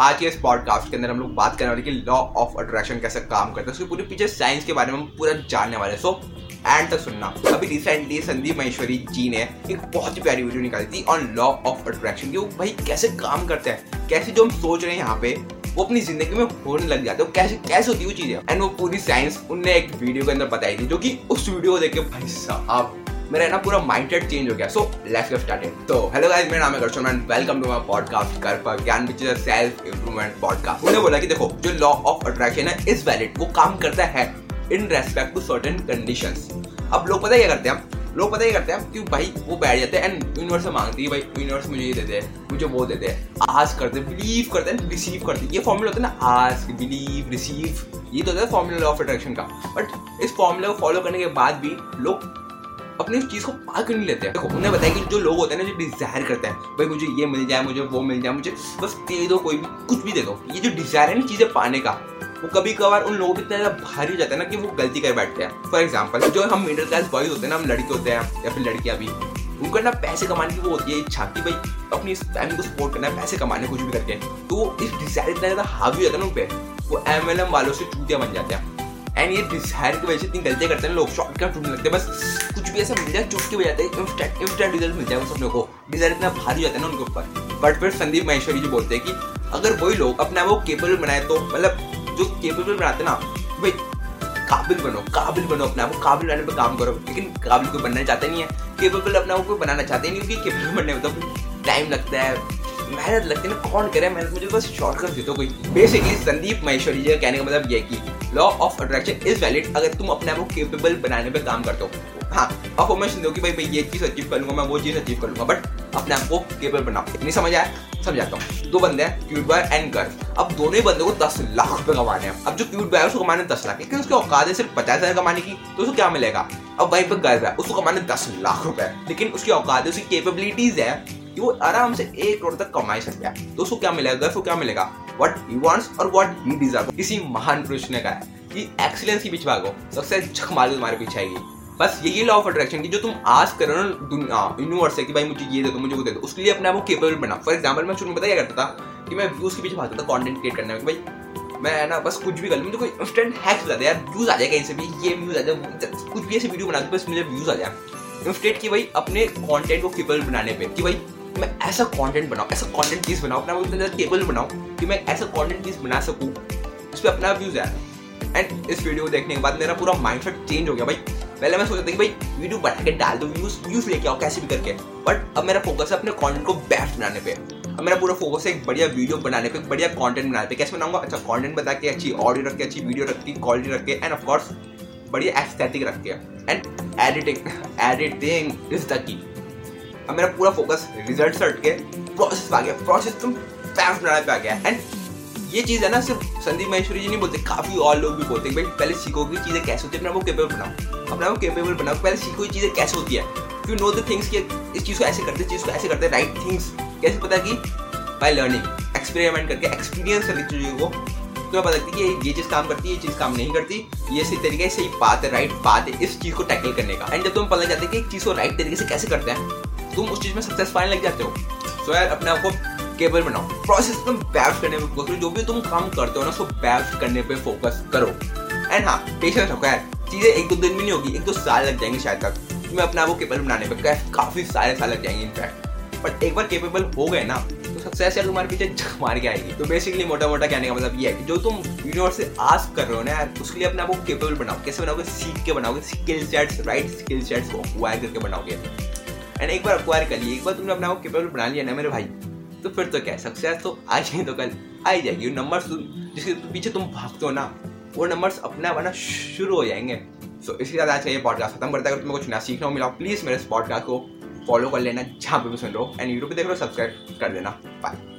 आज के इस पॉडकास्ट के अंदर हम लोग बात करने वाले कि लॉ ऑफ़ अट्रैक्शन कैसे काम करता है। उसके पूरे पीछे साइंस के बारे में हम पूरा जानने वाले सो एंड तक सुनना। अभी रिसेंटली संदीप महेश्वरी जी ने एक बहुत ही प्यारी वीडियो निकाली थी ऑन लॉ ऑफ़ अट्रैक्शन की वो भाई कैसे काम करते हैं, कैसे जो हम सोच रहे हैं यहाँ पे, वो अपनी ज़िंदगी में होने लग जाते हैं। कैसे कैसे होती है वो चीज़ें। एंड वो पूरी साइंस उनने एक वीडियो के अंदर बताई थी, जो कि उस वीडियो को देख के भाई साहब मेरा ना पूरा माइंडसेट चेंज हो गया। सो लेट्स गेट स्टार्टेड तो हेलो गाइस मेरा नाम है Garshan and welcome to my podcast कर पर ज्ञान which is self improvement podcast उन्होंने बोला कि देखो, जो लॉ ऑफ़ अट्रैक्शन है इज़ वैलिड वो काम करता है in respect to certain conditions अब लोग पता क्या करते हैं लोग पता ही करते हैं कि भाई, वो बैठ जाते हैं एंड यूनिवर्स से मांगती है भाई यूनिवर्स मुझे ये देते हैं मुझे वो देते हैं आज करते बिलीव करते हैं रिसीव करते हैं। ये फॉर्मूला होता है ना आज बिलीव रिसीव ये तो होता है फॉर्मूला ऑफ़ अट्रैक्शन का। बट इस फॉर्मूला को फॉलो करने के बाद भी लोग अपनी उस चीज़ को पा क्यों नहीं लेते देखो, उन्हें बताया कि जो लोग होते हैं ना, जो डिज़ायर करते हैं, भाई मुझे ये मिल जाए, मुझे वो मिल जाए, मुझे बस दे दो, कोई भी, कुछ भी दे दो। ये जो डिज़ायर है ना, चीज़ें पाने का, वो कभी कभार उन लोगों को इतना ज़्यादा भारी हो जाता है ना कि वो गलती कर बैठते हैं। फॉर एग्ज़ाम्पल जो हम मिडिल क्लास बॉयज़ होते हैं ना, हम लड़के होते हैं, या फिर लड़कियाँ भी, उनको ना पैसे कमाने की वो होती है इच्छा कि भाई अपनी इस फैमिली को सपोर्ट करना है, पैसे कमाने कुछ भी करके। तो इस डिज़ायर इतना ज़्यादा हावी हो जाता है ना उन पे, वो एमएलएम वालों से चूतिया बन जाते हैं। एंड ये डिज़ायर की वजह से इतनी गलतियाँ करते हैं, लोग शॉर्टकट ढूँढने लगते हैं। बस कुछ भी ऐसा मिल जाए चुटकी बजाते हैं इंस्टेंट रिज़ल्ट मिल जाए उन सब लोगों को। डिज़ायर इतना भारी जाता है ना उनके ऊपर। बट फिर संदीप महेश्वरी जी बोलते हैं कि अगर वही लोग अपने आप को बनाए तो मतलब जो केपेबल बनाते ना, भाई, काबिल बनो काबिल बनो अपने आप को काबिल बनाने पर काम करो। लेकिन काबिल कोई बनना चाहते नहीं है। केपेबल अपने आप को बनाना चाहते नहीं, क्योंकि केपेबल बनने में तो टाइम लगता है, मेहनत लगती है ना, कौन करे मेहनत? मुझे बस शॉर्टकट दे दो कोई। बेसिकली संदीप महेश्वरी जी का कहने का मतलब ये कि law of attraction is valid अगर तुम अपने आप को केपेबल बनाने पे काम करते हो। हाँ अफॉर्मेशन दो कि भाई भाई, ये चीज़ अचीव कर लूँगा, मैं वो चीज़ अचीव कर लूँगा बट अपने आप को केपेबल बनाओ। नहीं समझ आया? समझाता हूँ। दो बंदे हैं क्यूट बॉय एंड गर्ल अब दोनों ही बंदे को दस लाख रुपए कमाने हैं। अब जो क्यूट बॉय है, उसको कमाने दस लाख लेकिन उसके औकात है सिर्फ़ पचास हज़ार कमाने की तो उसको क्या मिलेगा? अब वहीं पर गर्ल है, उसको कमाने दस लाख रुपए। लेकिन उसकी औकात है, उसकी केपेबिलिटीज है कि वो आराम से एक करोड़ तक कमाई सकता है। तो उसको क्या मिलेगा? गर्ल को क्या मिलेगा? वट ही वॉन्ट्स और वट ही डिजर्व किसी महान पुरुष ने कहा कि एक्सीलेंस के पीछे भागो, सबसे झक तुम्हारे पीछे आएगी। बस यही लॉ ऑफ़ अट्रैक्शन की जो तुम आज कर रहे हो यूनिवर्स से कि भाई मुझे ये दे दो, मुझे वो दे दो, उसके लिए अपने आप को केपेबल बना। फॉर एग्ज़ाम्पल मैं शुरू में बताया करता था कि मैं व्यूज़ के पीछे भागता था कंटेंट क्रिएट करने में भाई मैं ना बस कुछ भी कर लूँ, मुझे कोई इंस्टेंट हैक्स बता दे, यार व्यूज़ आ जाए कहीं से भी, ये व्यूज़ आ जाए कुछ भी ऐसे वीडियो बना दो, बस मुझे व्यूज़ आ जाए। इंस्टेंट की भाई अपने कंटेंट को केपेबल बनाने पे, कि भाई मैं ऐसा कंटेंट बनाऊँ, ऐसा कंटेंट पीस बनाऊँ, अपना इतना केबल बनाऊँ कि मैं ऐसा कंटेंट पीस बना सकूँ उस पर अपना व्यूज़ आए। एंड इस वीडियो को देखने के बाद मेरा पूरा माइंडसेट चेंज हो गया भाई। पहले मैं सोचता था कि भाई वीडियो बढ़ा के डाल दो व्यूज़ व्यूज़ लेके आओ, कैसे भी करके। बट अब मेरा फोकस है अपने कंटेंट को बेस्ट बनाने पे। अब मेरा पूरा फोकस है एक बढ़िया वीडियो बनाने पे, बढ़िया कंटेंट बनाने पे। कैसे बनाऊँगा? अच्छा कंटेंट बता के, अच्छी ऑडियो रख के, अच्छी वीडियो रख के क्वालिटी रख के एंड ऑफकोर्स बढ़िया एस्थेटिक रख के। And editing editing is the key अब मेरा पूरा फोकस रिज़ल्ट से हट के प्रोसेस पे आ गया। प्रोसेस तुम फैस्ट बनाने पे आ गया। एंड ये चीज़ है ना, सिर्फ़ संदीप महेश्वरी जी नहीं बोलते, काफ़ी और लोग भी बोलते हैं भाई, पहले सीखो कि चीज़ें कैसे होती है, अपने को केपेबल बनाओ। अपने को केपेबल बनाओ पहले सीखो ये चीज़ें कैसे होती है। यू नो द थिंग्स कि इस चीज़ को ऐसे करते चीज़ को ऐसे करते राइट थिंग्स कैसे पता कि बाय लर्निंग एक्सपेरिमेंट करके एक्सपीरियंस करके चीज़ों को तो पता लगती है कि ये चीज़ काम करती है, ये चीज़ काम नहीं करती। ये सही तरीके सही बात है राइट बात है, इस चीज़ को टैकल करने का। एंड जब तुम पता जाते हैं कि एक चीज़ को राइट तरीके से कैसे करते हैं तुम उस चीज़ में सक्सेस पाने लग जाते हो। सो यार, अपने आप को केबल बनाओ। प्रोसेस तुम बैफ करने में फोकस करो। जो भी तुम काम करते हो ना, उसको बैफ करने पे फोकस करो। एंड हाँ पेशेंस रखो यार। चीज़ें एक दो दिन में नहीं होगी, एक दो साल लग जाएँगे शायद तक। तुम्हें अपने आप को केबल बनाने पे काफ़ी सारे साल लग जाएँगे इनफैक्ट बट एक बार केपेबल हो गए ना तो सक्सेस यार तुम्हारे पीछे झक मार के आएगी। तो बेसिकली मोटा मोटा कहने का मतलब ये है कि जो तुम यूनिवर्स से आस्क कर रहे हो ना यार, उसके लिए अपने आप को केपेबल बनाओ। कैसे बनाओगे? सीख के बनाओगे। Skill sets right skill sets को अक्वायर करके बनाओगे। एंड एक बार अक्वायर कर लिए, एक बार तुमने अपना को केपेबल बना लिया ना मेरे भाई तो फिर तो क्या सक्सेस तो आ जाए तो कल, आ ही जाएगी। नंबर जिसके पीछे तुम भागते हो ना, वो नंबर्स अपना बना शुरू हो जाएँगे। सो इसी तरह आज का ये पॉडकास्ट खत्म करता है। अगर तुम्हें कुछ ना सीखना हो मिला प्लीज़ मेरे इस पॉडकास्ट को फॉलो कर लेना जहाँ पे भी सुन लो एंड यूट्यूब पर देख लो सब्सक्राइब कर देना। बाय